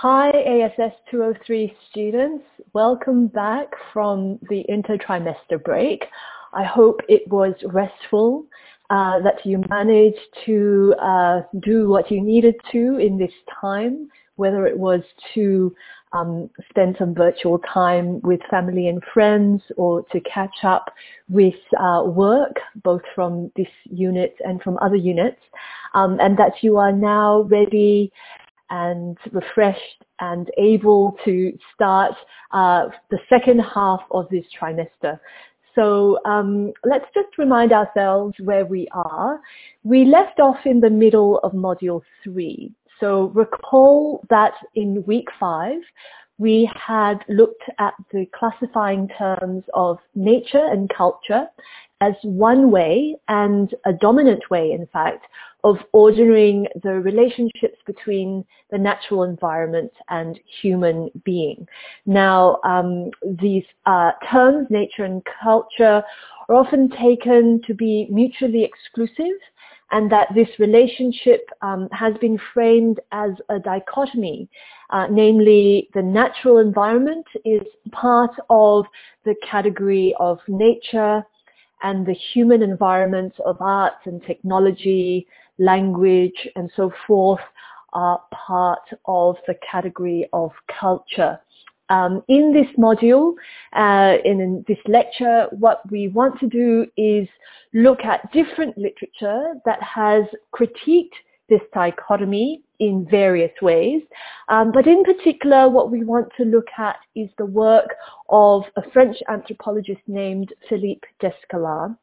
Hi ASS 203 students, welcome back from the inter-trimester break. I hope it was restful, uh, that you managed to uh, do what you needed to in this time, whether it was to um, spend some virtual time with family and friends or to catch up with uh, work, both from this unit and from other units, um, and that you are now ready and refreshed and able to start uh, the second half of this trimester. So um, let's just remind ourselves where we are. We left off in the middle of module three. So recall that in week five, we had looked at the classifying terms of nature and culture as one way and a dominant way, in fact, of ordering the relationships between the natural environment and human being. Now, um, these uh, terms, nature and culture, are often taken to be mutually exclusive and that this relationship um, has been framed as a dichotomy, uh, namely the natural environment is part of the category of nature and the human environment of arts and technology, language and so forth are part of the category of culture. Um, in this module, uh, in this lecture, what we want to do is look at different literature that has critiqued this dichotomy in various ways. Um, but in particular, what we want to look at is the work of a French anthropologist named Philippe Descola,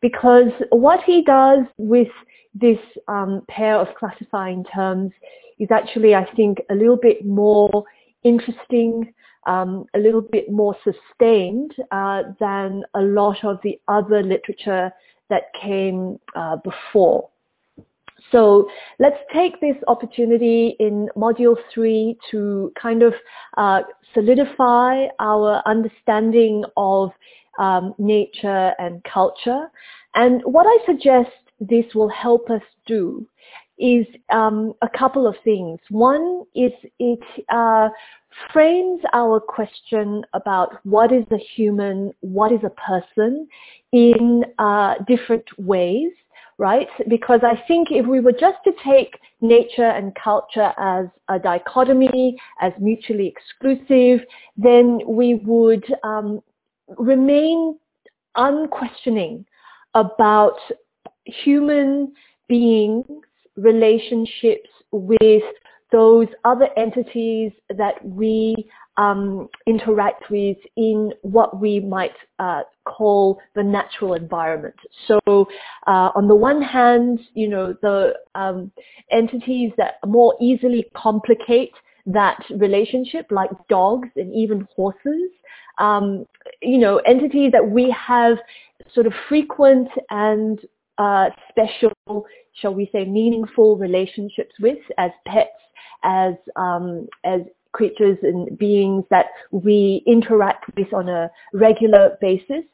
because what he does with this um, pair of classifying terms is actually, I think, a little bit more interesting um, a little bit more sustained uh, than a lot of the other literature that came uh, before. So let's take this opportunity in module three to kind of uh, solidify our understanding of um, nature and culture. And what I suggest this will help us do is um, a couple of things. One is it uh, frames our question about what is a human, what is a person in uh, different ways, right? Because I think if we were just to take nature and culture as a dichotomy, as mutually exclusive, then we would um, remain unquestioning about human beings relationships with those other entities that we um, interact with in what we might uh, call the natural environment. So uh, on the one hand, you know, the um, entities that more easily complicate that relationship, like dogs and even horses, um, you know, entities that we have sort of frequent and uh, special, shall we say, meaningful relationships with as pets, as um, as creatures and beings that we interact with on a regular basis,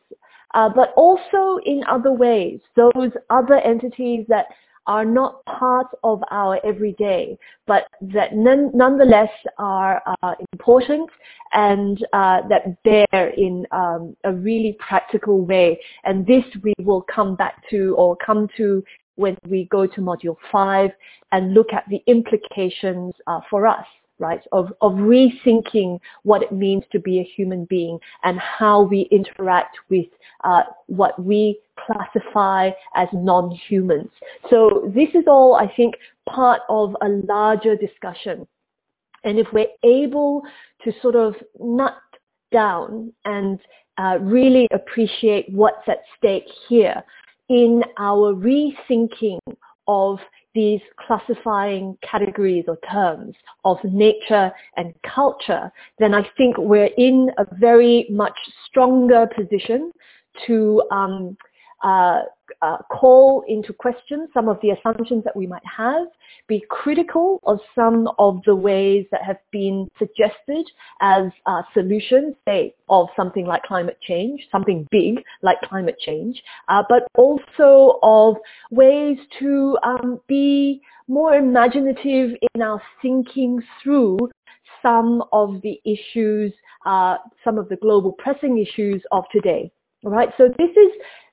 uh, but also in other ways. Those other entities that are not part of our everyday, but that none, nonetheless are uh, important and uh, that bear in um, a really practical way. And this we will come back to or come to when we go to module five and look at the implications uh, for us right, of, of rethinking what it means to be a human being and how we interact with uh, what we classify as non-humans. So this is all, I think, part of a larger discussion. And if we're able to sort of nut down and uh, really appreciate what's at stake here in our rethinking of these classifying categories or terms of nature and culture, then I think we're in a very much stronger position to um, uh, uh, call into question some of the assumptions that we might have, be critical of some of the ways that have been suggested as uh, solutions, say, of something like climate change, something big like climate change, uh, but also of ways to um, be more imaginative in our thinking through some of the issues, uh, some of the global pressing issues of today. All right, so this is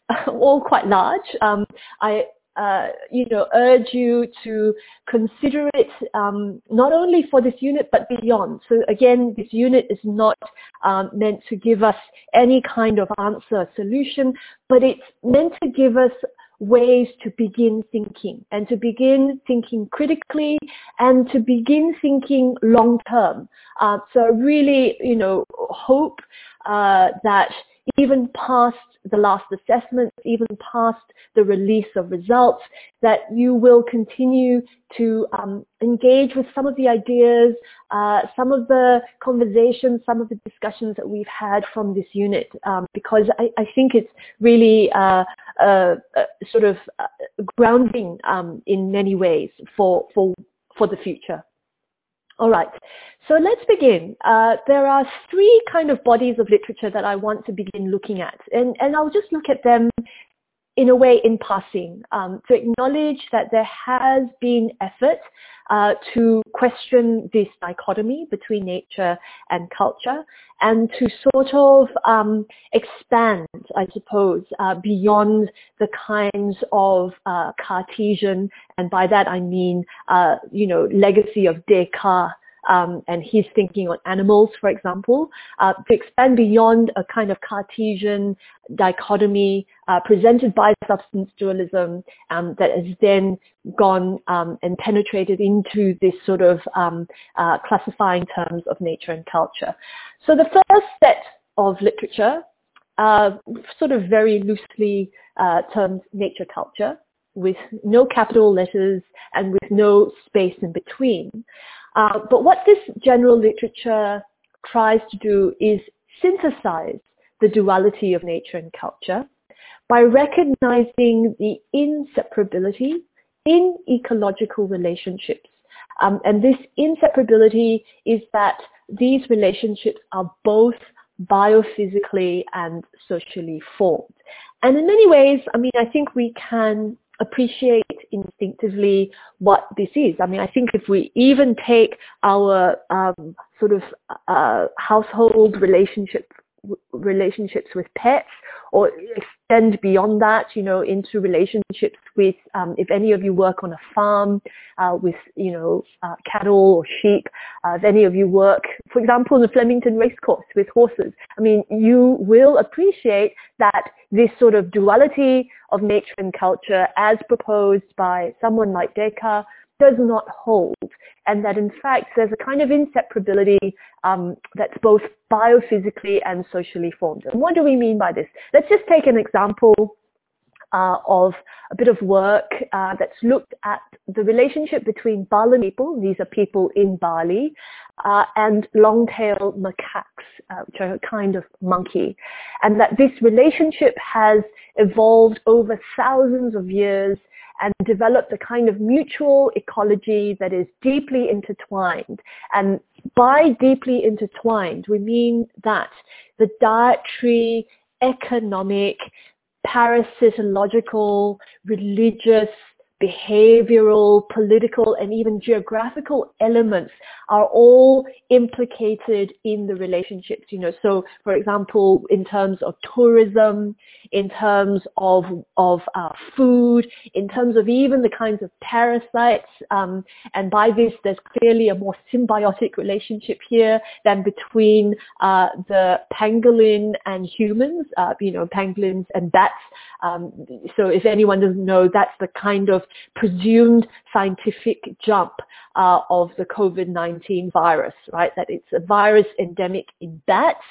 all quite large. Um, I uh, you know, urge you to consider it um, not only for this unit but beyond. So again, this unit is not um, meant to give us any kind of answer solution, but it's meant to give us ways to begin thinking and to begin thinking critically and to begin thinking long term. Uh, so I really, you know, hope uh, that even past the last assessment, even past the release of results, that you will continue to um, engage with some of the ideas, uh, some of the conversations, some of the discussions that we've had from this unit, um, because I, I, think it's really uh, sort of uh, grounding um, in many ways for, for, for the future. All right, so let's begin. Uh, there are three kind of bodies of literature that I want to begin looking at, and, and I'll just look at them in a way in passing um, to acknowledge that there has been effort uh, to question this dichotomy between nature and culture and to sort of um, expand, I suppose, uh, beyond the kinds of uh, Cartesian, and by that I mean, uh, you know, legacy of Descartes um, and his thinking on animals, for example, uh, to expand beyond a kind of Cartesian dichotomy uh, presented by substance dualism um, that has then gone um, and penetrated into this sort of um, uh, classifying terms of nature and culture. So the first set of literature, uh, sort of very loosely uh, termed nature culture, with no capital letters and with no space in between. Uh, but what this general literature tries to do is synthesize the duality of nature and culture by recognizing the inseparability in ecological relationships. Um, and this inseparability is that these relationships are both biophysically and socially formed. And in many ways, I mean, I think we can appreciate instinctively what this is. I mean, I think if we even take our um, sort of uh, household relationship relationships with pets or extend beyond that, you know, into relationships with, um, if any of you work on a farm uh, with, you know, uh, cattle or sheep, uh, if any of you work, for example, in the Flemington racecourse with horses, I mean, you will appreciate that this sort of duality of nature and culture as proposed by someone like Descartes does not hold and that in fact there's a kind of inseparability um, that's both biophysically and socially formed. And what do we mean by this? Let's just take an example uh, of a bit of work uh, that's looked at the relationship between Balan people, these are people in Bali, uh, and long-tailed macaques, uh, which are a kind of monkey. And that this relationship has evolved over thousands of years and developed a kind of mutual ecology that is deeply intertwined. And by deeply intertwined, we mean that the dietary, economic, parasitological, religious, behavioral, political, and even geographical elements are all implicated in the relationships, you know. So for example, in terms of tourism, in terms of, of uh, food, in terms of even the kinds of parasites, um, and by this there's clearly a more symbiotic relationship here than between uh, the pangolin and humans, uh, you know, pangolins and bats. Um, so if anyone doesn't know, that's the kind of presumed scientific jump uh, of the COVID-19 virus, right? That it's a virus endemic in bats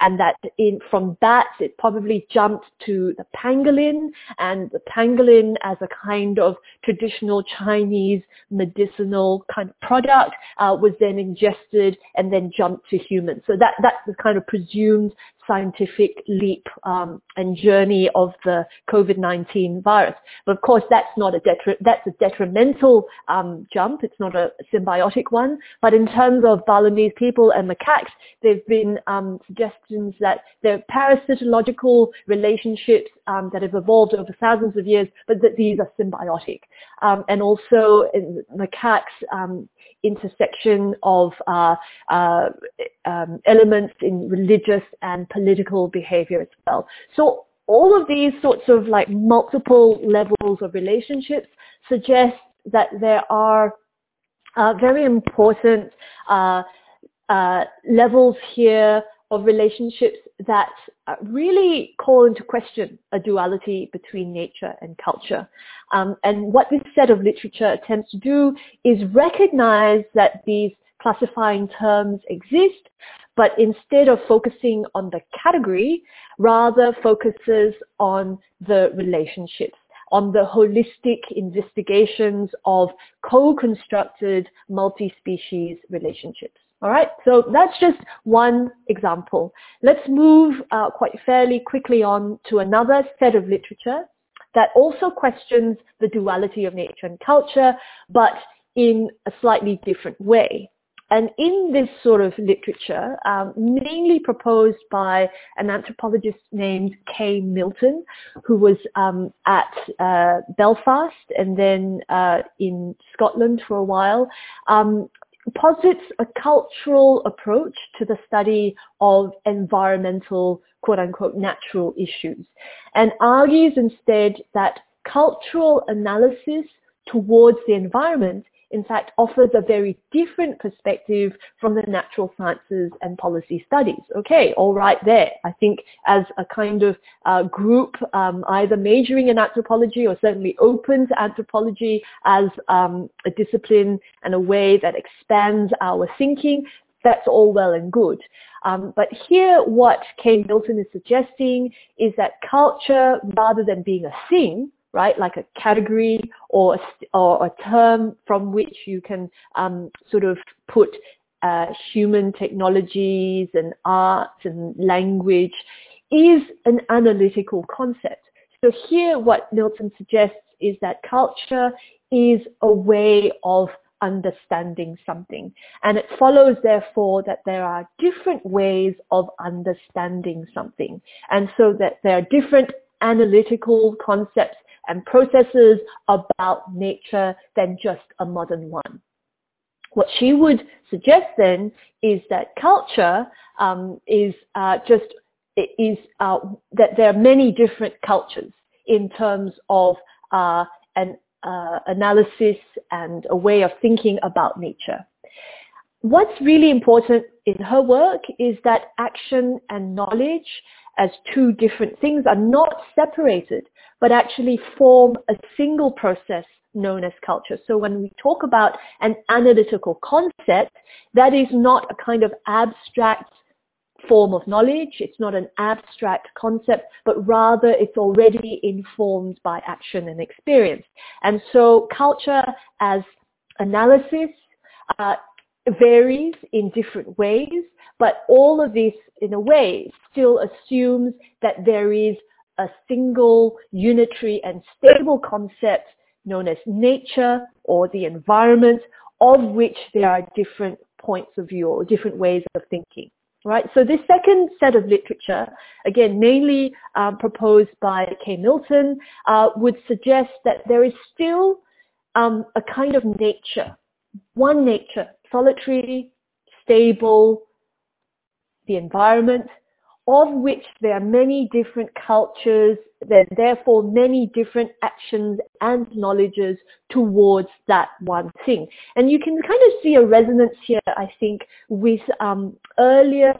and that in, from bats it probably jumped to the pangolin and the pangolin as a kind of traditional Chinese medicinal kind of product uh, was then ingested and then jumped to humans. So that, that's the kind of presumed scientific leap um, and journey of the COVID-19 virus. But of course, that's not a detri- that's a detrimental um, jump. It's not a symbiotic one. But in terms of Balinese people and macaques, there've been um, suggestions that there are parasitological relationships um, that have evolved over thousands of years, but that these are symbiotic. Um, and also in macaques, um, intersection of uh, uh, elements in religious and political behavior as well. So all of these sorts of like multiple levels of relationships suggest that there are uh, very important uh, uh, levels here of relationships that uh, really call into question a duality between nature and culture. Um, and what this set of literature attempts to do is recognize that these classifying terms exist, but instead of focusing on the category, rather focuses on the relationships on the holistic investigations of co-constructed multi-species relationships. All right, so that's just one example. Let's move uh, quite fairly quickly on to another set of literature that also questions the duality of nature and culture, but in a slightly different way. And in this sort of literature, um, mainly proposed by an anthropologist named Kay Milton, who was um, at uh, Belfast and then uh, in Scotland for a while, um, posits a cultural approach to the study of environmental, quote unquote, natural issues, and argues instead that cultural analysis towards the environment in fact offers a very different perspective from the natural sciences and policy studies. Okay, all right there. I think as a kind of uh, group, um, either majoring in anthropology or certainly open to anthropology as um, a discipline and a way that expands our thinking, that's all well and good. Um, but here what Kay Milton is suggesting is that culture, rather than being a thing, right? Like a category or a, or a term from which you can um, sort of put uh, human technologies and arts and language is an analytical concept. So here what Milton suggests is that culture is a way of understanding something. And it follows, therefore, that there are different ways of understanding something. And so that there are different analytical concepts and processes about nature than just a modern one. What she would suggest then is that culture um, is uh, just is uh, that there are many different cultures in terms of uh, an uh, analysis and a way of thinking about nature. What's really important in her work is that action and knowledge as two different things are not separated, but actually form a single process known as culture. So when we talk about an analytical concept, that is not a kind of abstract form of knowledge. It's not an abstract concept, but rather it's already informed by action and experience. And so culture as analysis uh, varies in different ways, but all of this in a way still assumes that there is a single unitary and stable concept known as nature or the environment of which there are different points of view or different ways of thinking. Right, so this second set of literature, again, mainly um, proposed by Kay Milton, uh, would suggest that there is still um, a kind of nature, one nature, solitary, stable, the environment, of which there are many different cultures, there are therefore many different actions and knowledges towards that one thing. And you can kind of see a resonance here, I think, with um, earlier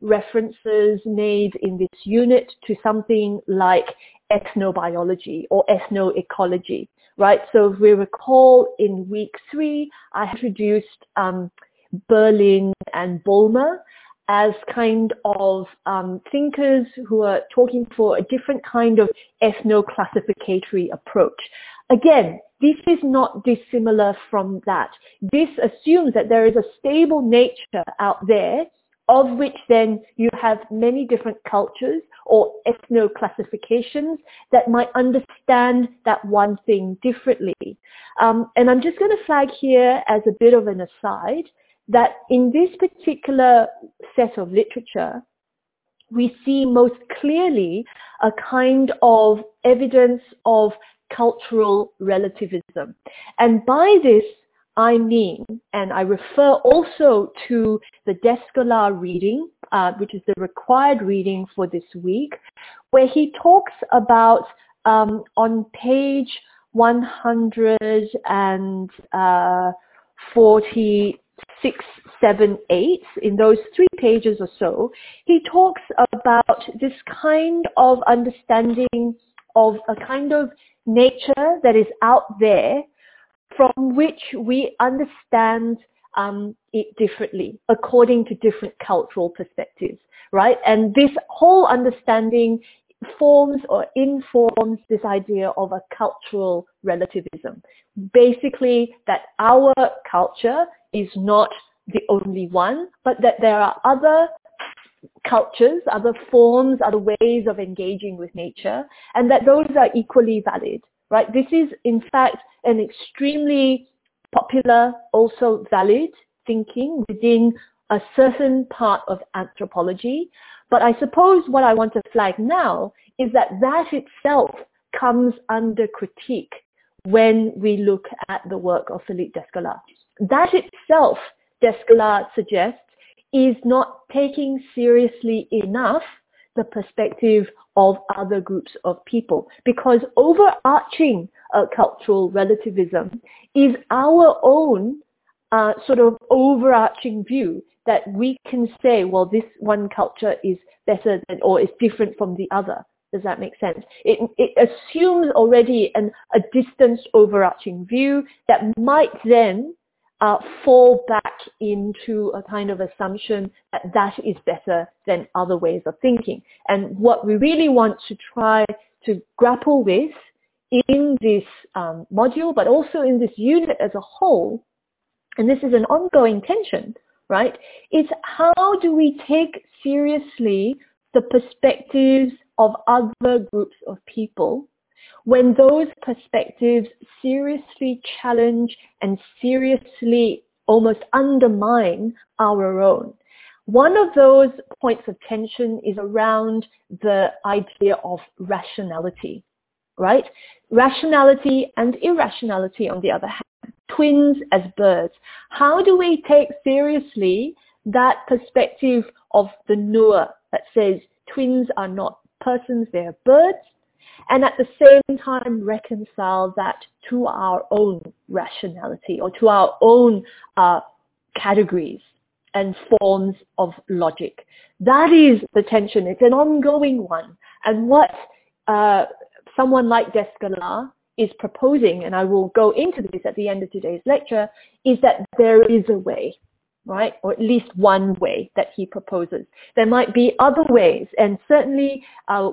references made in this unit to something like ethnobiology or ethnoecology, right? So if we recall in week three, I introduced um, Berlin and Bulmer as kind of um, thinkers who are talking for a different kind of ethno-classificatory approach. Again, this is not dissimilar from that. This assumes that there is a stable nature out there of which then you have many different cultures or ethno-classifications that might understand that one thing differently. Um, and I'm just going to flag here as a bit of an aside that in this particular set of literature, we see most clearly a kind of evidence of cultural relativism. And by this, I mean, and I refer also to the Descola reading, uh, which is the required reading for this week, where he talks about um, on page 146, 7, 8, in those three pages or so, he talks about this kind of understanding of a kind of nature that is out there from which we understand um, it differently according to different cultural perspectives, right? And this whole understanding forms or informs this idea of a cultural relativism. Basically, that our culture is not the only one, but that there are other cultures, other forms, other ways of engaging with nature, and that those are equally valid, right? This is, in fact, an extremely popular, also valid thinking within a certain part of anthropology. But I suppose what I want to flag now is that that itself comes under critique when we look at the work of Philippe Descola. That itself, Descola suggests, is not taking seriously enough the perspective of other groups of people because overarching uh, cultural relativism is our own uh, sort of overarching view that we can say, well, this one culture is better than or is different from the other. Does that make sense? It, it assumes already an, a distant overarching view that might then uh, fall back into a kind of assumption that that is better than other ways of thinking. And what we really want to try to grapple with in this um, module, but also in this unit as a whole, and this is an ongoing tension, right, It's how do we take seriously the perspectives of other groups of people when those perspectives seriously challenge and seriously almost undermine our own. One of those points of tension is around the idea of rationality, right? Rationality and irrationality on the other hand, twins as birds. How do we take seriously that perspective of the Nuer that says twins are not persons, they're birds, and at the same time reconcile that to our own rationality or to our own uh, categories and forms of logic. That is the tension. It's an ongoing one. And what uh, someone like Descola is proposing, and I will go into this at the end of today's lecture, is that there is a way, right? Or at least one way that he proposes. There might be other ways, and certainly uh,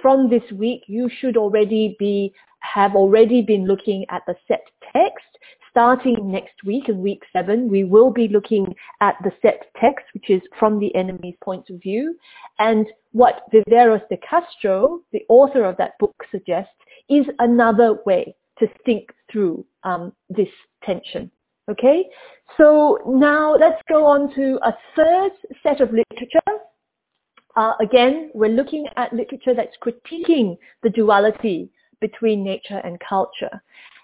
from this week, you should already be have already been looking at the set text. Starting next week in week seven, we will be looking at the set text, which is from the enemy's point of view. And what Viveiros de Castro, the author of that book, suggests is another way to think through um, this tension. Okay, so now let's go on to a third set of literature uh, again, we're looking at literature that's critiquing the duality between nature and culture.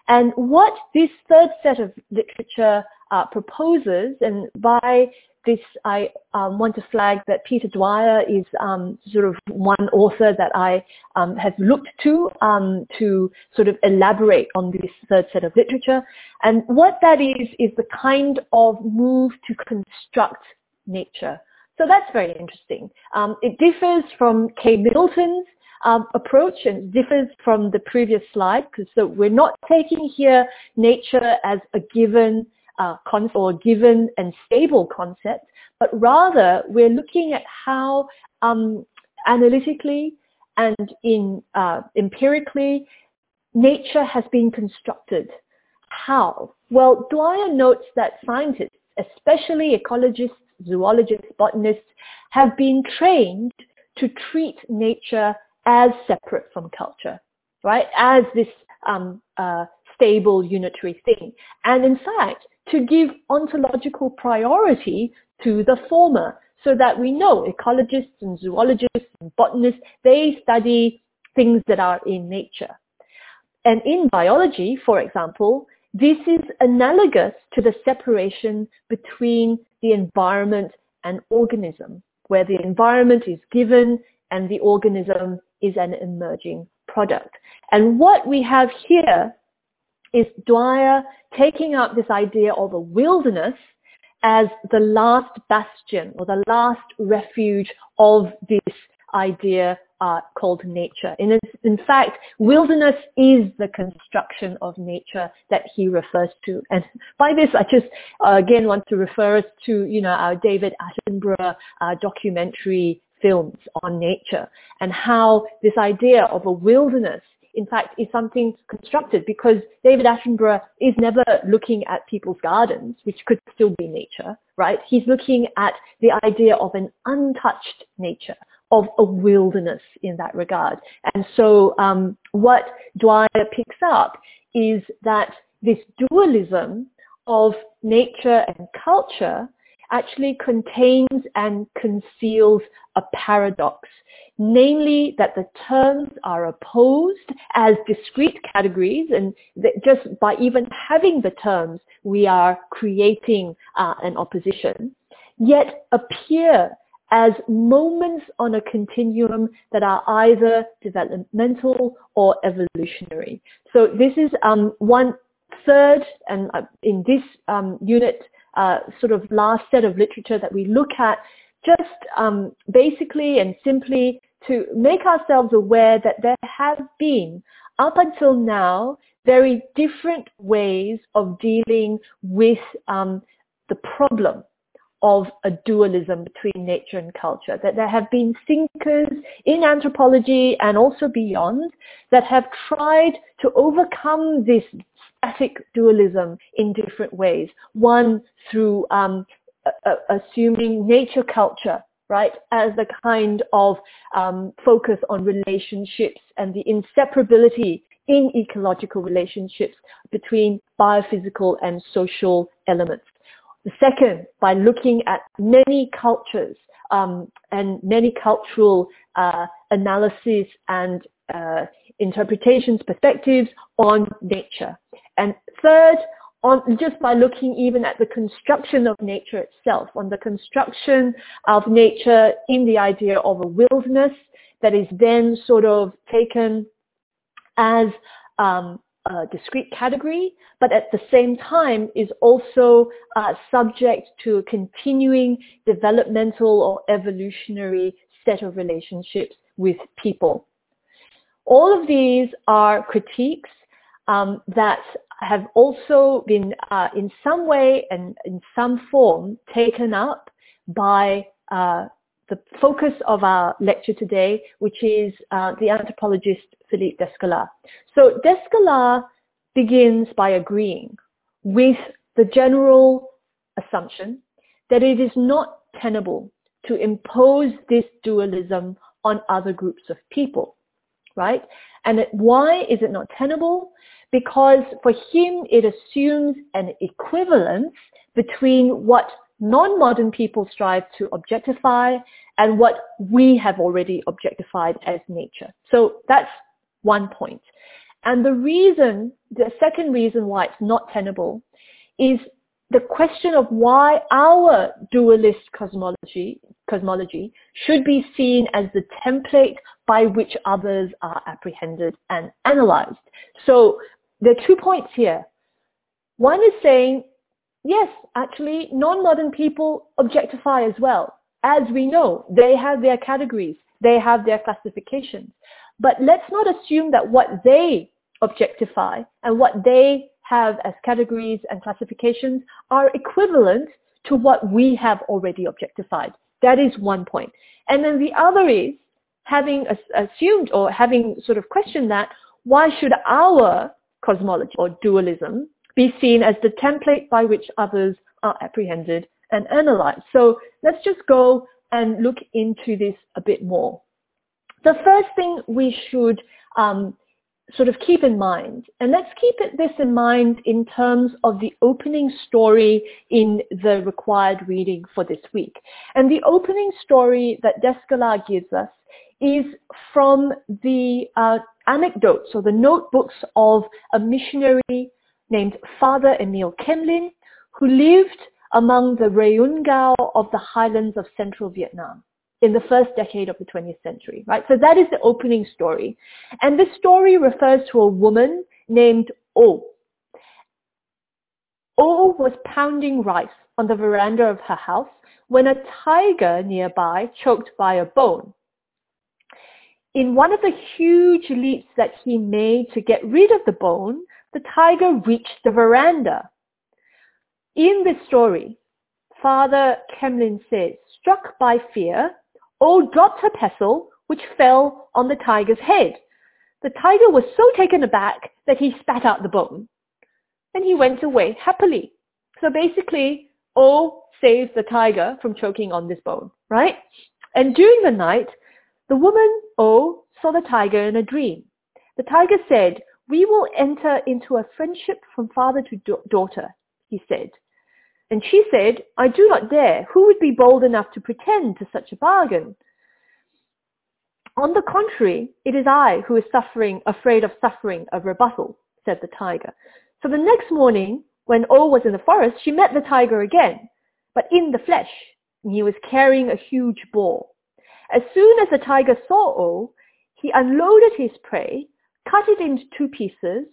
And what this third set of literature uh, proposes, and by this I um, want to flag that Peter Dwyer is um, sort of one author that I um, have looked to um, to sort of elaborate on this third set of literature. And what that is, is the kind of move to construct nature. So that's very interesting. Um, it differs from Kay Milton's um, approach and differs from the previous slide because so we're not taking here nature as a given uh, concept or given and stable concept, but rather we're looking at how um, analytically and in uh, empirically nature has been constructed. How? Well, Dwyer notes that scientists, especially ecologists zoologists, botanists have been trained to treat nature as separate from culture, right? As this um, uh, stable unitary thing. And in fact, to give ontological priority to the former so that we know ecologists and zoologists and botanists, they study things that are in nature. And in biology, for example, this is analogous to the separation between the environment and organism, where the environment is given and the organism is an emerging product. And what we have here is Dwyer taking up this idea of a wilderness as the last bastion or the last refuge of this idea uh, called nature. In, in fact, wilderness is the construction of nature that he refers to. And by this, I just uh, again want to refer us to, you know, our David Attenborough uh, documentary films on nature and how this idea of a wilderness in fact, is something constructed because David Attenborough is never looking at people's gardens, which could still be nature, right? He's looking at the idea of an untouched nature, of a wilderness in that regard. And so um, what Dwyer picks up is that this dualism of nature and culture actually contains and conceals a paradox, namely that the terms are opposed as discrete categories and that just by even having the terms, we are creating uh, an opposition, yet appear as moments on a continuum that are either developmental or evolutionary. So this is um, one third, and uh, in this um, unit, uh, sort of last set of literature that we look at, just um, basically and simply to make ourselves aware that there have been, up until now, very different ways of dealing with um, the problem of a dualism between nature and culture, that there have been thinkers in anthropology and also beyond that have tried to overcome this static dualism in different ways. One through um, assuming nature culture right, as a kind of um, focus on relationships and the inseparability in ecological relationships between biophysical and social elements. The second, by looking at many cultures um, and many cultural uh, analysis and uh, interpretations, perspectives on nature. And third, on just by looking even at the construction of nature itself, on the construction of nature in the idea of a wilderness that is then sort of taken as um, a discrete category, but at the same time is also uh, subject to a continuing developmental or evolutionary set of relationships with people. All of these are critiques um, that have also been uh, in some way and in some form taken up by uh, the focus of our lecture today, which is uh, the anthropologist Philippe Descola. So Descola begins by agreeing with the general assumption that it is not tenable to impose this dualism on other groups of people, right? And why is it not tenable? Because for him, it assumes an equivalence between what non-modern people strive to objectify and what we have already objectified as nature. So that's one point. And the reason, the second reason why it's not tenable is the question of why our dualist cosmology, cosmology should be seen as the template by which others are apprehended and analyzed. So there are two points here. One is saying yes, actually, non-modern people objectify as well. As we know, they have their categories, they have their classifications. But let's not assume that what they objectify and what they have as categories and classifications are equivalent to what we have already objectified. That is one point. And then the other is having assumed or having sort of questioned that, why should our cosmology or dualism be seen as the template by which others are apprehended and analyzed? So let's just go and look into this a bit more. The first thing we should um, sort of keep in mind, and let's keep this in mind in terms of the opening story in the required reading for this week. And the opening story that Descola gives us is from the uh, anecdotes or the notebooks of a missionary named Father Emil Kemlin, who lived among the Reungao of the highlands of central Vietnam in the first decade of the 20th century, right? So that is the opening story. And this story refers to a woman named O. O was pounding rice on the veranda of her house when a tiger nearby choked by a bone. In one of the huge leaps that he made to get rid of the bone, the tiger reached the veranda. In this story, Father Kemlin says, struck by fear, O dropped her pestle, which fell on the tiger's head. The tiger was so taken aback that he spat out the bone. And he went away happily. So basically, O saved the tiger from choking on this bone, right? And during the night, the woman, O, saw the tiger in a dream. The tiger said, we will enter into a friendship from father to da- daughter, he said. And she said, I do not dare. Who would be bold enough to pretend to such a bargain? On the contrary, it is I who is suffering, afraid of suffering a rebuttal, said the tiger. So the next morning, when O was in the forest, she met the tiger again, but in the flesh, and he was carrying a huge boar. As soon as the tiger saw O, he unloaded his prey, cut it into two pieces,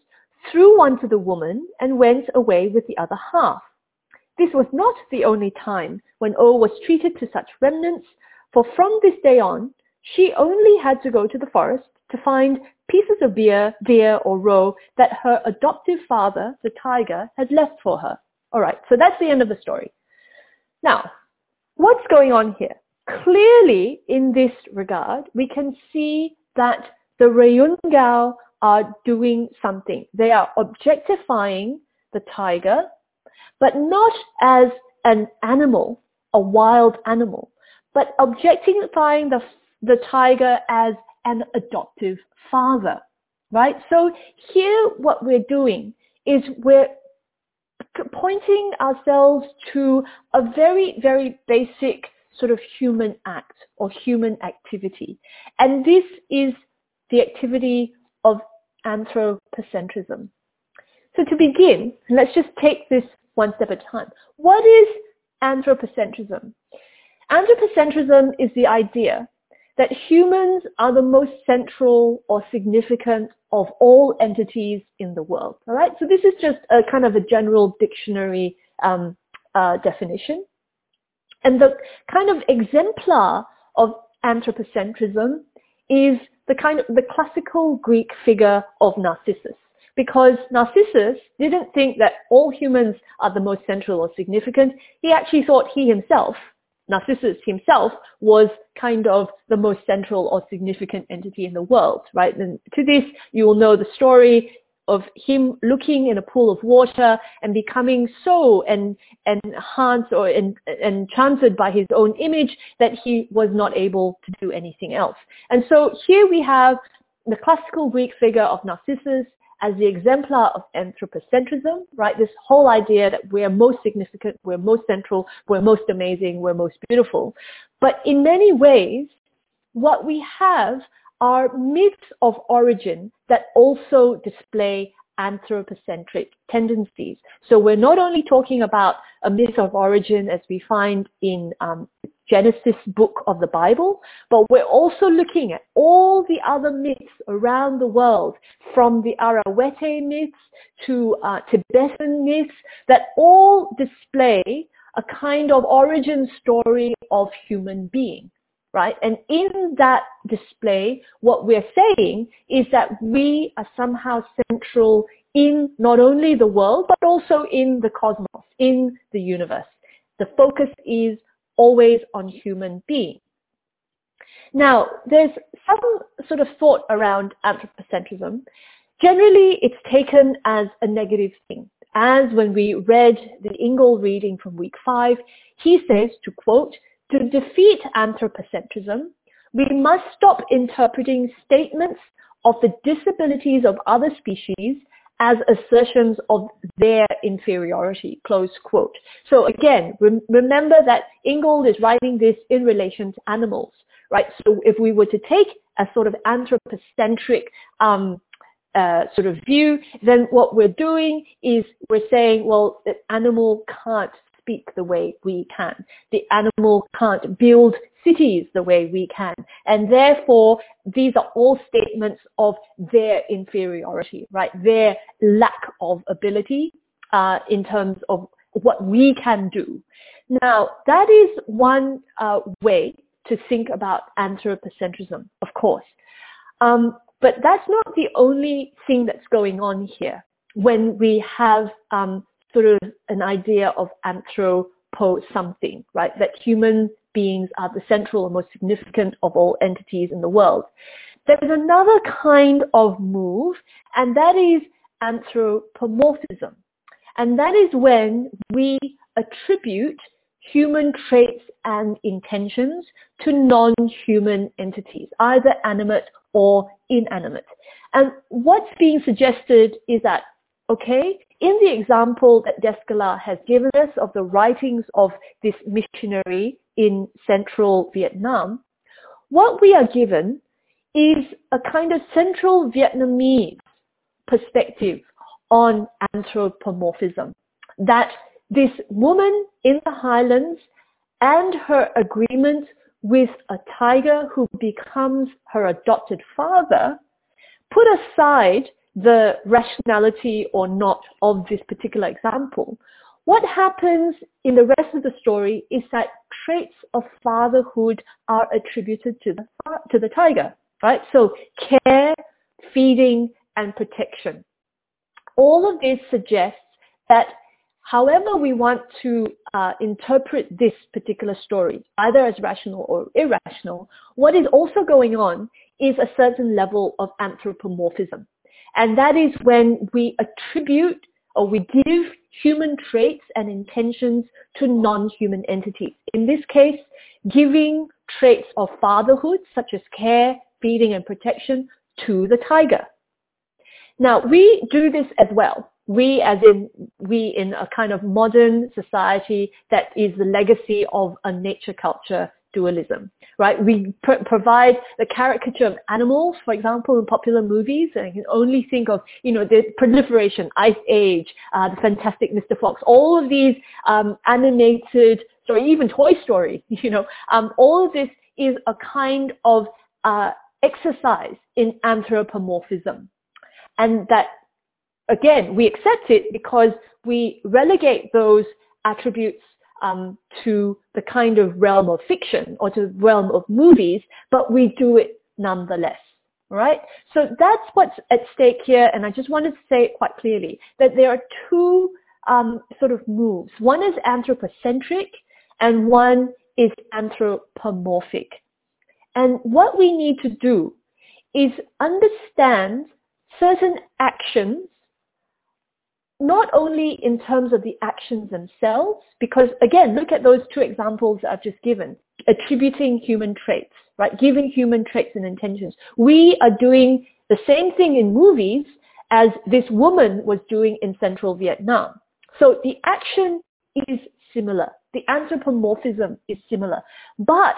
threw one to the woman, and went away with the other half. This was not the only time when O was treated to such remnants, for from this day on, she only had to go to the forest to find pieces of beer, deer, or roe that her adoptive father, the tiger, had left for her. All right, so that's the end of the story. Now, what's going on here? Clearly, in this regard, we can see that the Reungao are doing something. They are objectifying the tiger but not as an animal, a wild animal, but objectifying the, the tiger as an adoptive father, right? So here what we're doing is we're pointing ourselves to a very, very basic sort of human act or human activity. And this is the activity of anthropocentrism. So to begin, let's just take this one step at a time. What is anthropocentrism? Anthropocentrism is the idea that humans are the most central or significant of all entities in the world. All right, so this is just a kind of a general dictionary um, uh, definition. And the kind of exemplar of anthropocentrism is the kind of the classical Greek figure of Narcissus because Narcissus didn't think that all humans are the most central or significant. He actually thought he himself, Narcissus himself, was kind of the most central or significant entity in the world, right? And to this, you will know the story of him looking in a pool of water and becoming so and enhanced or en, enchanted by his own image that he was not able to do anything else. And so here we have the classical Greek figure of Narcissus as the exemplar of anthropocentrism, right? This whole idea that we're most significant, we're most central, we're most amazing, we're most beautiful. But in many ways, what we have are myths of origin that also display anthropocentric tendencies. So we're not only talking about a myth of origin as we find in um, Genesis book of the Bible, but we're also looking at all the other myths around the world, from the Arawete myths to uh, Tibetan myths, that all display a kind of origin story of human being, right? And in that display, what we're saying is that we are somehow central in not only the world, but also in the cosmos, in the universe. The focus is always on human being. Now, there's some sort of thought around anthropocentrism. Generally, it's taken as a negative thing. as when we read the Ingold reading from week five, he says, to quote, to defeat anthropocentrism, we must stop interpreting statements of the disabilities of other species as assertions of their inferiority, close quote. So again, rem- remember that Ingold is writing this in relation to animals, right? So if we were to take a sort of anthropocentric um, uh, sort of view, then what we're doing is we're saying, well, the animal can't speak the way we can. The animal can't build cities the way we can. And therefore, these are all statements of their inferiority, right? Their lack of ability uh, in terms of what we can do. Now, that is one uh, way to think about anthropocentrism, of course. Um, but that's not the only thing that's going on here when we have um, sort of an idea of anthropo something, right? That human beings are the central and most significant of all entities in the world. There is another kind of move, and that is anthropomorphism. And that is when we attribute human traits and intentions to non-human entities, either animate or inanimate. And what's being suggested is that, okay, in the example that Descola has given us of the writings of this missionary in central Vietnam, what we are given is a kind of central Vietnamese perspective on anthropomorphism. That this woman in the highlands and her agreement with a tiger who becomes her adopted father put aside the rationality or not of this particular example, what happens in the rest of the story is that traits of fatherhood are attributed to the, to the tiger, right? So care, feeding, and protection. All of this suggests that however we want to uh, interpret this particular story, either as rational or irrational, what is also going on is a certain level of anthropomorphism. And that is when we attribute or we give human traits and intentions to non-human entities. In this case, giving traits of fatherhood, such as care, feeding, and protection, to the tiger. Now, we do this as well. We, as in we in a kind of modern society that is the legacy of a nature culture dualism, right? We pr- provide the caricature of animals, for example, in popular movies, and you can only think of, you know, the proliferation, Ice Age, uh, the Fantastic Mr. Fox, all of these um, animated, sorry, even Toy Story, you know, um, all of this is a kind of uh, exercise in anthropomorphism. And that, again, we accept it because we relegate those attributes um, to the kind of realm of fiction or to the realm of movies, but we do it nonetheless. Right? So that's what's at stake here, and I just wanted to say it quite clearly that there are two um, sort of moves. One is anthropocentric, and one is anthropomorphic. And what we need to do is understand certain actions not only in terms of the actions themselves, because again, look at those two examples I've just given, attributing human traits, right? Giving human traits and intentions. We are doing the same thing in movies as this woman was doing in central Vietnam. So the action is similar. The anthropomorphism is similar. But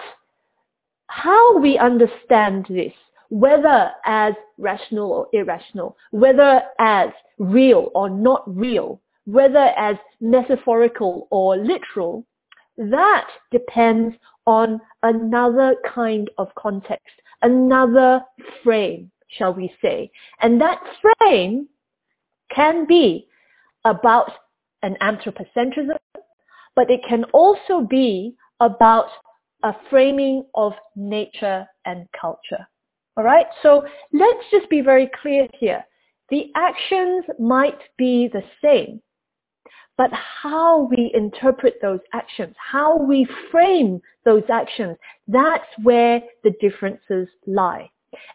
how we understand this whether as rational or irrational, whether as real or not real, whether as metaphorical or literal, that depends on another kind of context, another frame, shall we say. And that frame can be about an anthropocentrism, but it can also be about a framing of nature and culture. All right, so let's just be very clear here. The actions might be the same, but how we interpret those actions, how we frame those actions, that's where the differences lie.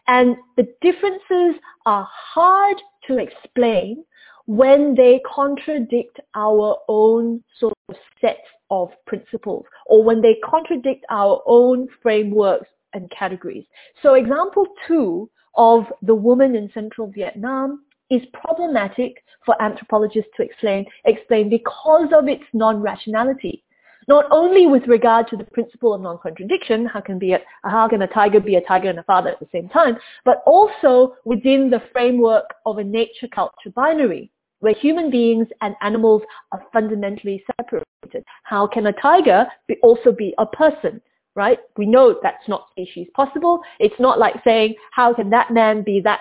And the differences are hard to explain when they contradict our own sort of sets of principles or when they contradict our own frameworks and categories. So example two of the woman in central Vietnam is problematic for anthropologists to explain, explain because of its non-rationality. Not only with regard to the principle of non-contradiction, how can, be a, how can a tiger be a tiger and a father at the same time, but also within the framework of a nature-culture binary, where human beings and animals are fundamentally separated. How can a tiger be, also be a person? Right? We know that's not species possible. It's not like saying, how can that man be that,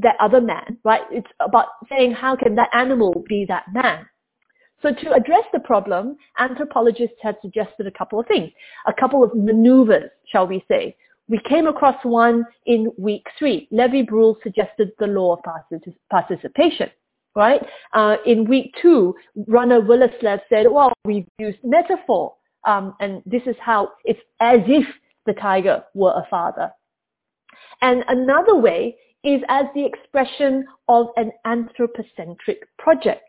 that other man, right? It's about saying, how can that animal be that man? So to address the problem, anthropologists had suggested a couple of things, a couple of maneuvers, shall we say. We came across one in week three. Lévy-Bruhl suggested the law of participation, right? Uh, in week two, Rane Willerslev said, well, we've used metaphor um, and this is how it's as if the tiger were a father. And another way is as the expression of an anthropocentric project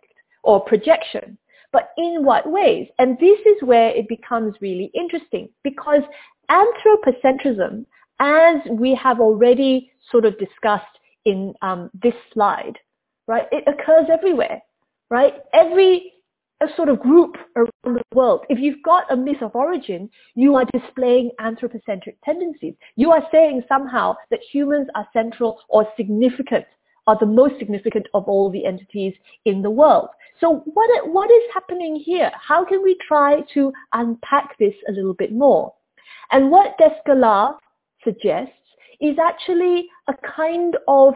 or projection. But in what ways? And this is where it becomes really interesting because anthropocentrism, as we have already sort of discussed in um, this slide, right, it occurs everywhere, right? Every a sort of group around the world. If you've got a myth of origin, you are displaying anthropocentric tendencies. You are saying somehow that humans are central or significant, are the most significant of all the entities in the world. So what, what is happening here? How can we try to unpack this a little bit more? And what Descola suggests is actually a kind of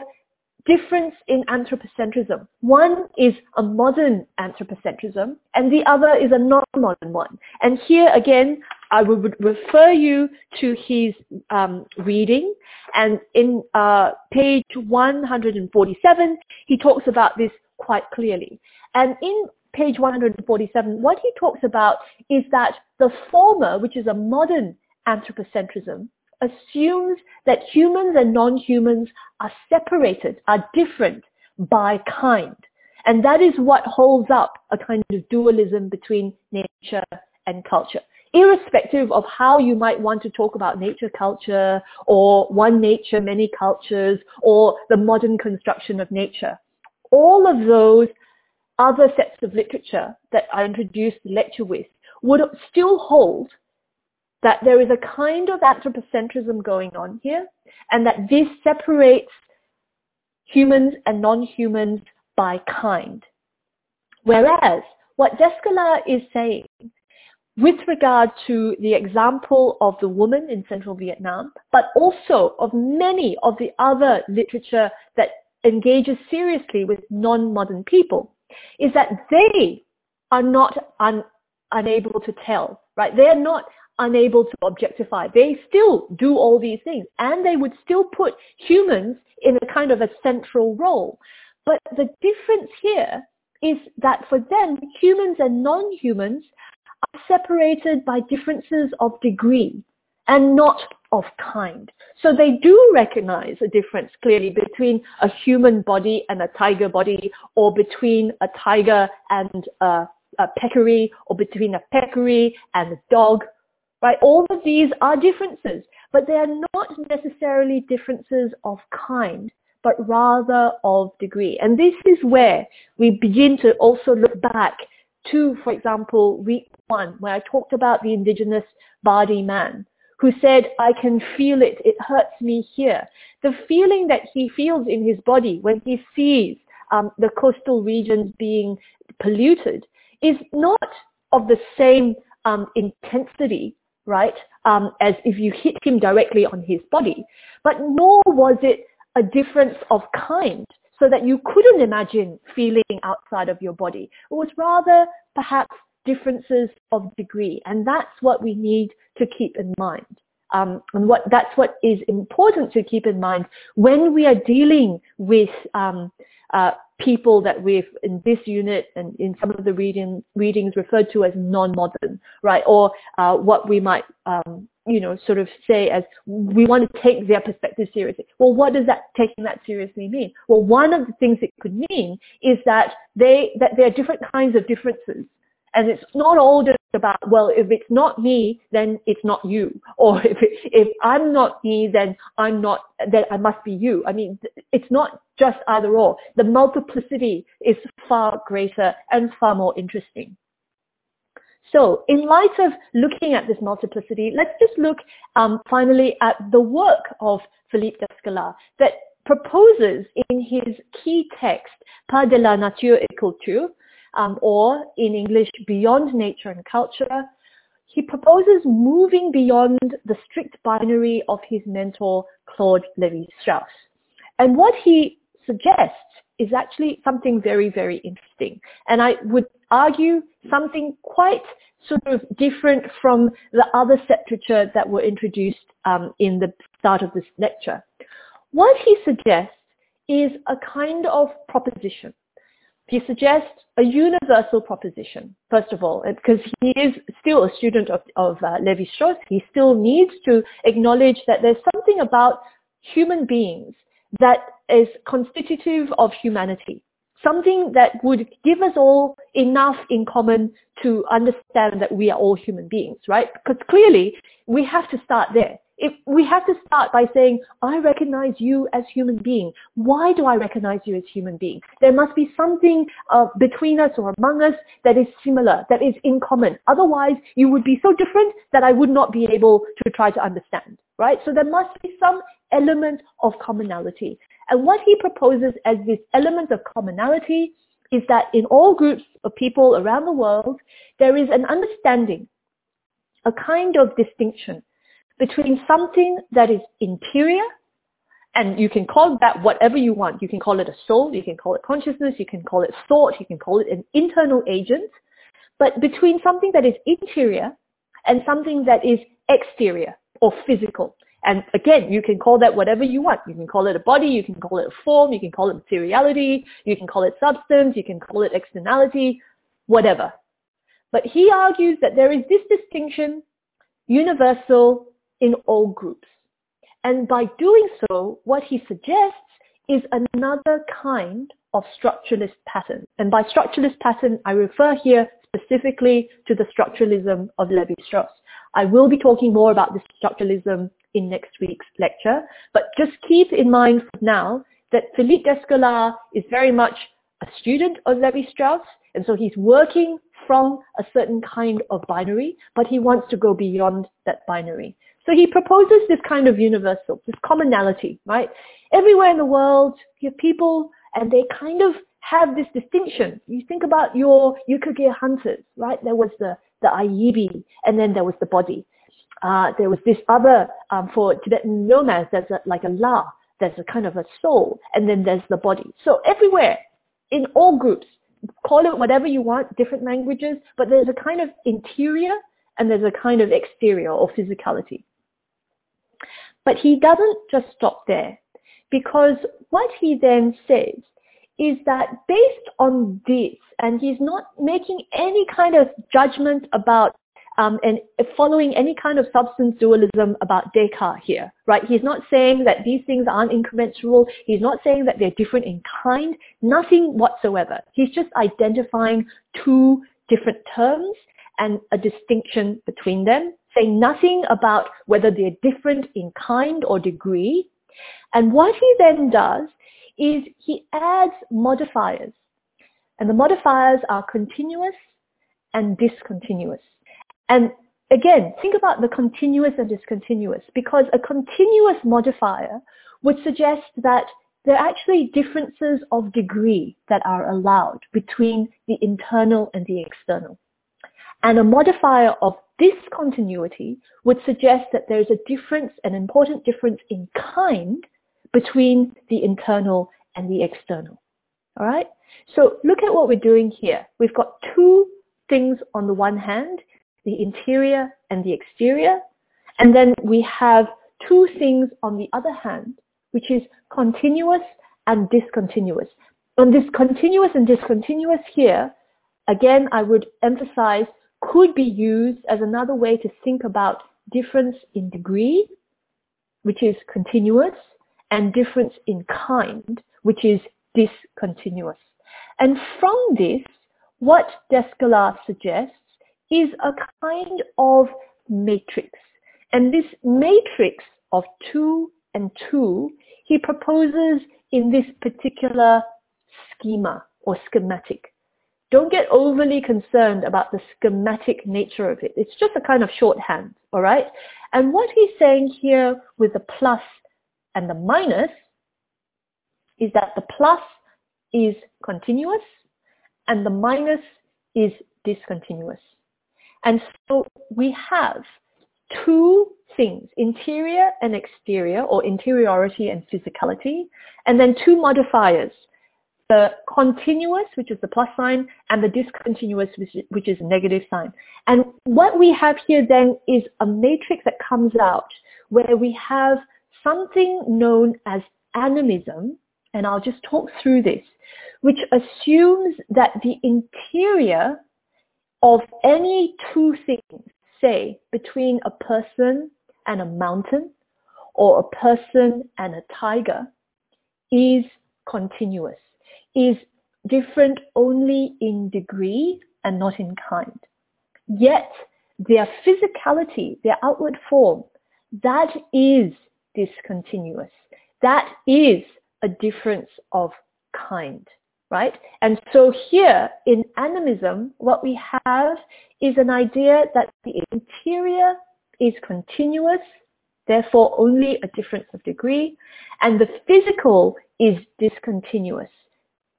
difference in anthropocentrism. One is a modern anthropocentrism and the other is a non-modern one. And here again, I would refer you to his um, reading and in uh, page 147, he talks about this quite clearly. And in page 147, what he talks about is that the former, which is a modern anthropocentrism, assumes that humans and non-humans are separated, are different by kind. And that is what holds up a kind of dualism between nature and culture. Irrespective of how you might want to talk about nature culture or one nature, many cultures or the modern construction of nature. All of those other sets of literature that I introduced the lecture with would still hold that there is a kind of anthropocentrism going on here and that this separates humans and non-humans by kind. Whereas what Descola is saying with regard to the example of the woman in central Vietnam, but also of many of the other literature that engages seriously with non-modern people, is that they are not un- unable to tell, right? They are not unable to objectify. They still do all these things and they would still put humans in a kind of a central role. But the difference here is that for them, humans and non-humans are separated by differences of degree and not of kind. So they do recognize a difference clearly between a human body and a tiger body or between a tiger and a, a peccary or between a peccary and a dog right? All of these are differences, but they are not necessarily differences of kind, but rather of degree. And this is where we begin to also look back to, for example, week one, where I talked about the indigenous Bardi man who said, I can feel it, it hurts me here. The feeling that he feels in his body when he sees um, the coastal regions being polluted is not of the same um, intensity right? Um, as if you hit him directly on his body. But nor was it a difference of kind so that you couldn't imagine feeling outside of your body. It was rather perhaps differences of degree. And that's what we need to keep in mind. Um, and what that's what is important to keep in mind when we are dealing with um, uh, people that we've in this unit and in some of the reading, readings referred to as non-modern, right? Or uh, what we might, um, you know, sort of say as we want to take their perspective seriously. Well, what does that taking that seriously mean? Well, one of the things it could mean is that they that there are different kinds of differences and it's not all just about, well, if it's not me, then it's not you. Or if, if I'm not me, then I'm not, then I must be you. I mean, it's not just either or. The multiplicity is far greater and far more interesting. So in light of looking at this multiplicity, let's just look um, finally at the work of Philippe Descola that proposes in his key text, Par-delà nature et culture, um, or in English, Beyond Nature and Culture, he proposes moving beyond the strict binary of his mentor, Claude Lévi-Strauss. And what he suggests is actually something very, very interesting. And I would argue something quite sort of different from the other literature that were introduced um, in the start of this lecture. What he suggests is a kind of proposition he suggests a universal proposition, first of all, because he is still a student of, of uh, Levi-Strauss. He still needs to acknowledge that there's something about human beings that is constitutive of humanity, something that would give us all enough in common to understand that we are all human beings, right? Because clearly we have to start there if we have to start by saying, I recognize you as human being. Why do I recognize you as human being? There must be something uh, between us or among us that is similar, that is in common. Otherwise, you would be so different that I would not be able to try to understand, right? So there must be some element of commonality. And what he proposes as this element of commonality is that in all groups of people around the world, there is an understanding, a kind of distinction between something that is interior, and you can call that whatever you want. You can call it a soul, you can call it consciousness, you can call it thought, you can call it an internal agent, but between something that is interior and something that is exterior or physical. And again, you can call that whatever you want. You can call it a body, you can call it a form, you can call it materiality, you can call it substance, you can call it externality, whatever. But he argues that there is this distinction, universal in all groups. And by doing so, what he suggests is another kind of structuralist pattern. And by structuralist pattern, I refer here specifically to the structuralism of Levi-Strauss. I will be talking more about this structuralism in next week's lecture, but just keep in mind for now that Philippe Descola is very much a student of Levi-Strauss, and so he's working from a certain kind of binary, but he wants to go beyond that binary. So he proposes this kind of universal, this commonality, right? Everywhere in the world, you have people and they kind of have this distinction. You think about your Yukagir hunters, right? There was the, the Aibi and then there was the body. Uh, there was this other, um, for Tibetan nomads, there's a, like a La, there's a kind of a soul, and then there's the body. So everywhere, in all groups, call it whatever you want, different languages, but there's a kind of interior and there's a kind of exterior or physicality. But he doesn't just stop there because what he then says is that based on this, and he's not making any kind of judgment about um, and following any kind of substance dualism about Descartes here, right? He's not saying that these things aren't incommensurable. He's not saying that they're different in kind, nothing whatsoever. He's just identifying two different terms and a distinction between them say nothing about whether they're different in kind or degree. And what he then does is he adds modifiers. And the modifiers are continuous and discontinuous. And again, think about the continuous and discontinuous because a continuous modifier would suggest that there are actually differences of degree that are allowed between the internal and the external. And a modifier of discontinuity would suggest that there's a difference, an important difference in kind between the internal and the external. All right? So look at what we're doing here. We've got two things on the one hand, the interior and the exterior. And then we have two things on the other hand, which is continuous and discontinuous. And this continuous and discontinuous here, again, I would emphasize, could be used as another way to think about difference in degree, which is continuous, and difference in kind, which is discontinuous. And from this, what Descola suggests is a kind of matrix. And this matrix of two and two, he proposes in this particular schema or schematic. Don't get overly concerned about the schematic nature of it. It's just a kind of shorthand, all right? And what he's saying here with the plus and the minus is that the plus is continuous and the minus is discontinuous. And so we have two things, interior and exterior, or interiority and physicality, and then two modifiers, the continuous, which is the plus sign, and the discontinuous, which is, which is negative sign. And what we have here then is a matrix that comes out where we have something known as animism, and I'll just talk through this, which assumes that the interior of any two things, say between a person and a mountain or a person and a tiger, is continuous, is different only in degree and not in kind. Yet their physicality, their outward form, that is discontinuous. That is a difference of kind, right? And so here in animism, what we have is an idea that the interior is continuous, therefore only a difference of degree, and the physical is discontinuous,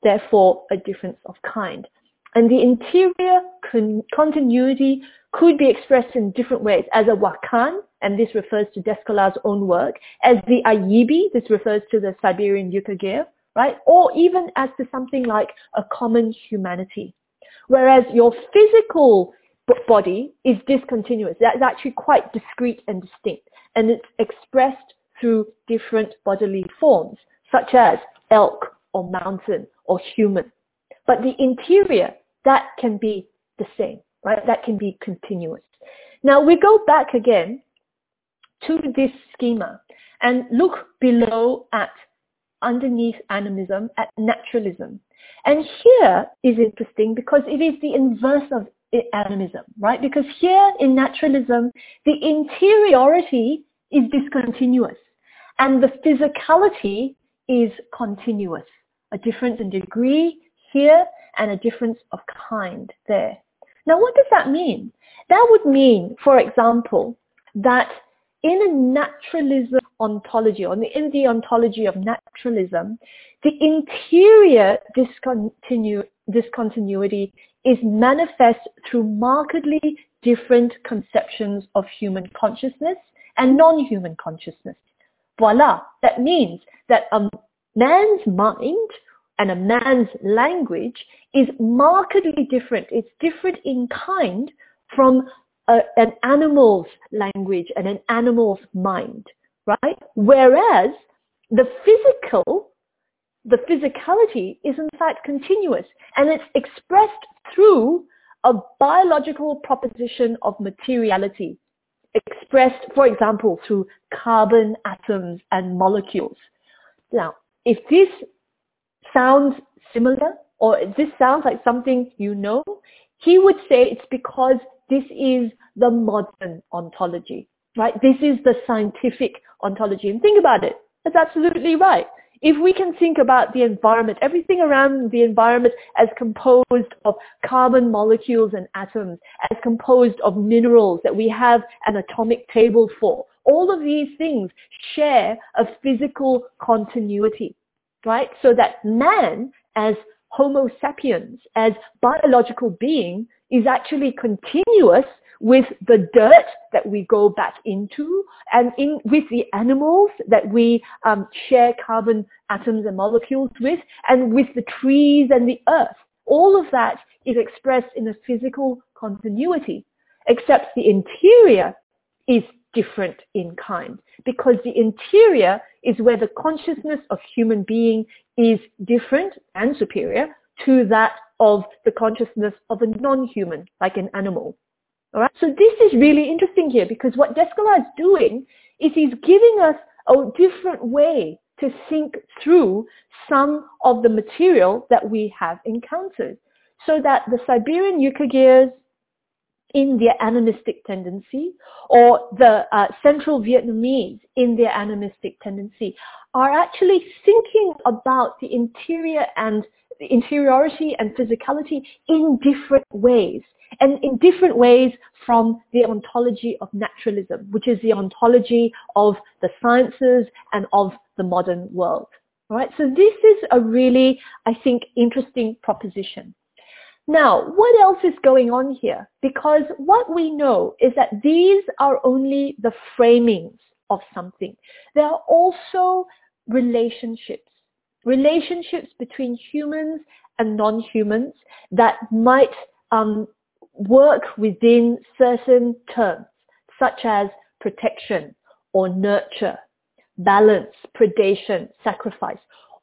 therefore a difference of kind. And the interior con continuity could be expressed in different ways as a wakan, and this refers to Descola's own work, as the ayibi, this refers to the Siberian Yukagir, right? Or even as to something like a common humanity. Whereas your physical body is discontinuous. That is actually quite discrete and distinct. And it's expressed through different bodily forms, such as elk or mountain or human. But the interior, that can be the same, right? That can be continuous. Now we go back again to this schema and look below at underneath animism at naturalism. And here is interesting because it is the inverse of animism, right? Because here in naturalism, the interiority is discontinuous and the physicality is continuous. A difference in degree here and a difference of kind there. Now, what does that mean? That would mean, for example, that in a naturalism ontology, or in the ontology of naturalism, the interior discontinu discontinuity is manifest through markedly different conceptions of human consciousness and non-human consciousness. Voila, that means that a man's mind and a man's language is markedly different. It's different in kind from a, an animal's language and an animal's mind, right? Whereas the physical, the physicality is in fact continuous and it's expressed through a biological proposition of materiality expressed, for example, through carbon atoms and molecules. Now, if this sounds similar or this sounds like something you know, he would say it's because this is the modern ontology, right? This is the scientific ontology. And think about it. That's absolutely right. If we can think about the environment, everything around the environment as composed of carbon molecules and atoms, as composed of minerals that we have an atomic table for, all of these things share a physical continuity, right? So that man as Homo sapiens, as biological being, is actually continuous with the dirt that we go back into and in with the animals that we um, share carbon atoms and molecules with and with the trees and the earth. All of that is expressed in a physical continuity, except the interior is different in kind because the interior is where the consciousness of human being is different and superior to that of the consciousness of a non-human, like an animal. All right. So this is really interesting here because what Descola is doing is he's giving us a different way to think through some of the material that we have encountered. So that the Siberian Yukagirs in their animistic tendency or the uh, Central Vietnamese in their animistic tendency are actually thinking about the interior and the interiority and physicality in different ways and in different ways from the ontology of naturalism, which is the ontology of the sciences and of the modern world. All right, so this is a really, I think, interesting proposition. Now, what else is going on here? Because what we know is that these are only the framings of something. There are also relationships, relationships between humans and non-humans that might um, work within certain terms, such as protection or nurture, balance, predation, sacrifice.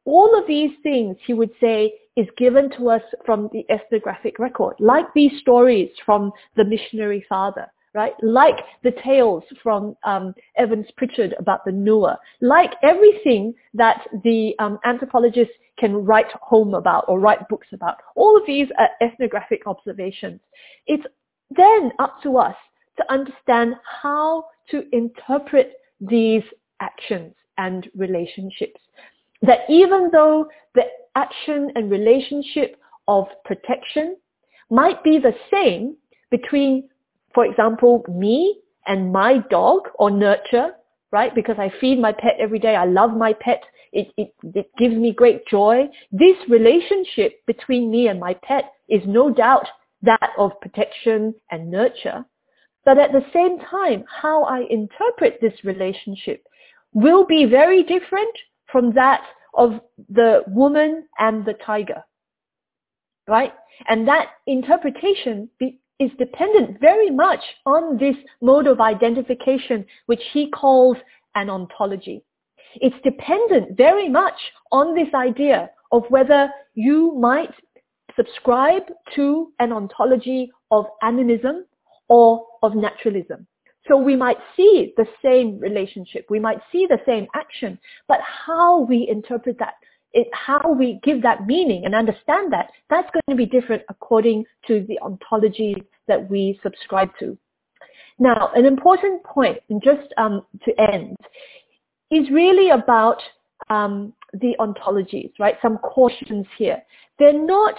All of these things, he would say, is given to us from the ethnographic record, like these stories from the missionary father, right? Like the tales from um, Evans Pritchard about the Nuer, like everything that the um, anthropologists can write home about or write books about. All of these are ethnographic observations. It's then up to us to understand how to interpret these actions and relationships. That even though the action and relationship of protection might be the same between, for example, me and my dog or nurture, right? Because I feed my pet every day. I love my pet. It, it, it gives me great joy. This relationship between me and my pet is no doubt that of protection and nurture. But at the same time, how I interpret this relationship will be very different from that of the woman and the tiger, right? And that interpretation be, is dependent very much on this mode of identification, which he calls an ontology. It's dependent very much on this idea of whether you might subscribe to an ontology of animism or of naturalism. So we might see the same relationship, we might see the same action, but how we interpret that, it, how we give that meaning and understand that, that's going to be different according to the ontology that we subscribe to. Now, an important point, and just um, to end, is really about um, the ontologies, right? Some cautions here. They're not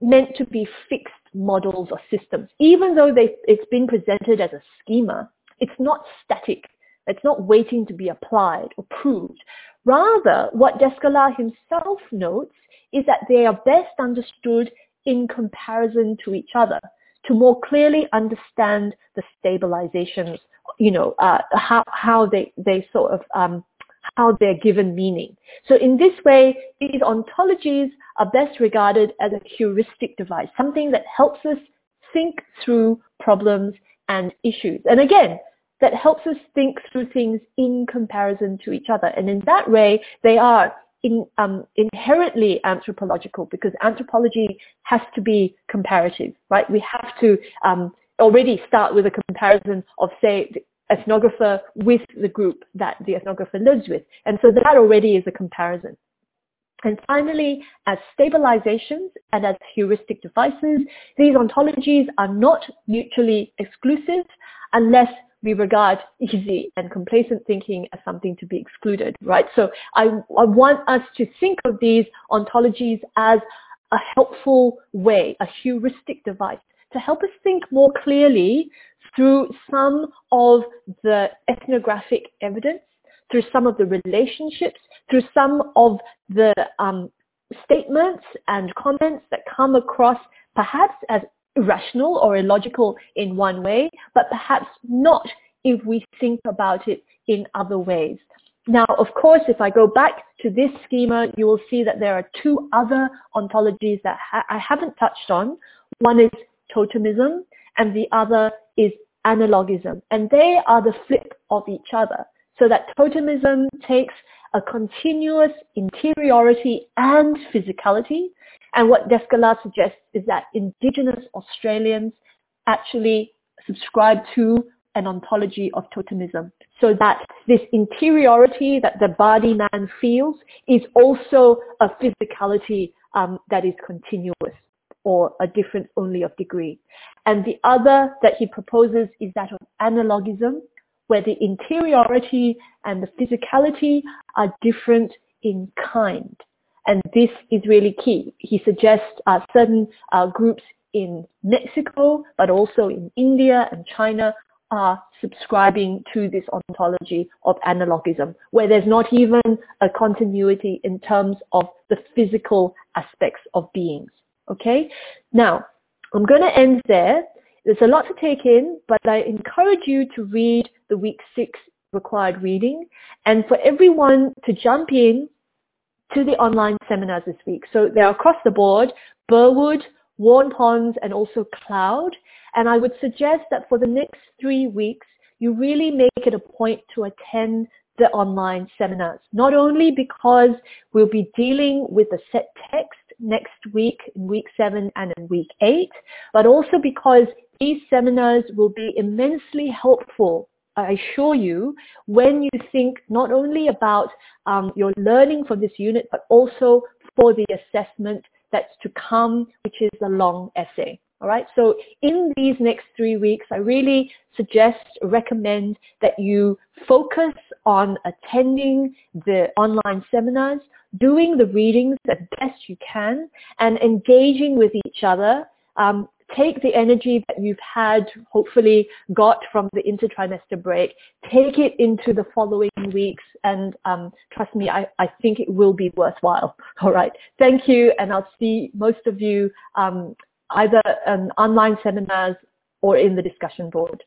meant to be fixed models or systems, even though they, it's been presented as a schema. It's not static. It's not waiting to be applied or proved. Rather, what Descola himself notes is that they are best understood in comparison to each other to more clearly understand the stabilizations, you know, uh, how, how they, they sort of, um, how they're given meaning. So in this way, these ontologies are best regarded as a heuristic device, something that helps us think through problems and issues. And again, that helps us think through things in comparison to each other. And in that way, they are in, um, inherently anthropological because anthropology has to be comparative, right? We have to um, already start with a comparison of, say, the ethnographer with the group that the ethnographer lives with. And so that already is a comparison. And finally, as stabilizations and as heuristic devices, these ontologies are not mutually exclusive unless we regard easy and complacent thinking as something to be excluded, right? So I, I want us to think of these ontologies as a helpful way, a heuristic device to help us think more clearly through some of the ethnographic evidence, through some of the relationships, through some of the um, statements and comments that come across perhaps as irrational or illogical in one way, but perhaps not if we think about it in other ways. Now, of course, if I go back to this schema, you will see that there are two other ontologies that ha I haven't touched on. One is totemism, and the other is analogism. And they are the flip of each other. So that totemism takes a continuous interiority and physicality. And what Descola suggests is that indigenous Australians actually subscribe to an ontology of totemism. So that this interiority that the body man feels is also a physicality um, that is continuous or a difference only of degree. And the other that he proposes is that of analogism, where the interiority and the physicality are different in kind. And this is really key. He suggests uh, certain uh, groups in Mexico, but also in India and China are subscribing to this ontology of analogism, where there's not even a continuity in terms of the physical aspects of beings. Okay? Now, I'm going to end there. There's a lot to take in, but I encourage you to read the week six required reading and for everyone to jump in to the online seminars this week. So they're across the board, Burwood, Waurn Ponds, and also Cloud. And I would suggest that for the next three weeks, you really make it a point to attend the online seminars. Not only because we'll be dealing with the set text next week, in week seven and in week eight, but also because these seminars will be immensely helpful I assure you, when you think not only about um, your learning from this unit, but also for the assessment that's to come, which is the long essay. All right. So in these next three weeks, I really suggest, recommend that you focus on attending the online seminars, doing the readings as best you can, and engaging with each other. Um, take the energy that you've had, hopefully got from the intertrimester break, take it into the following weeks, and um, trust me, I, I think it will be worthwhile. All right. Thank you, and I'll see most of you um, either on online seminars or in the discussion board.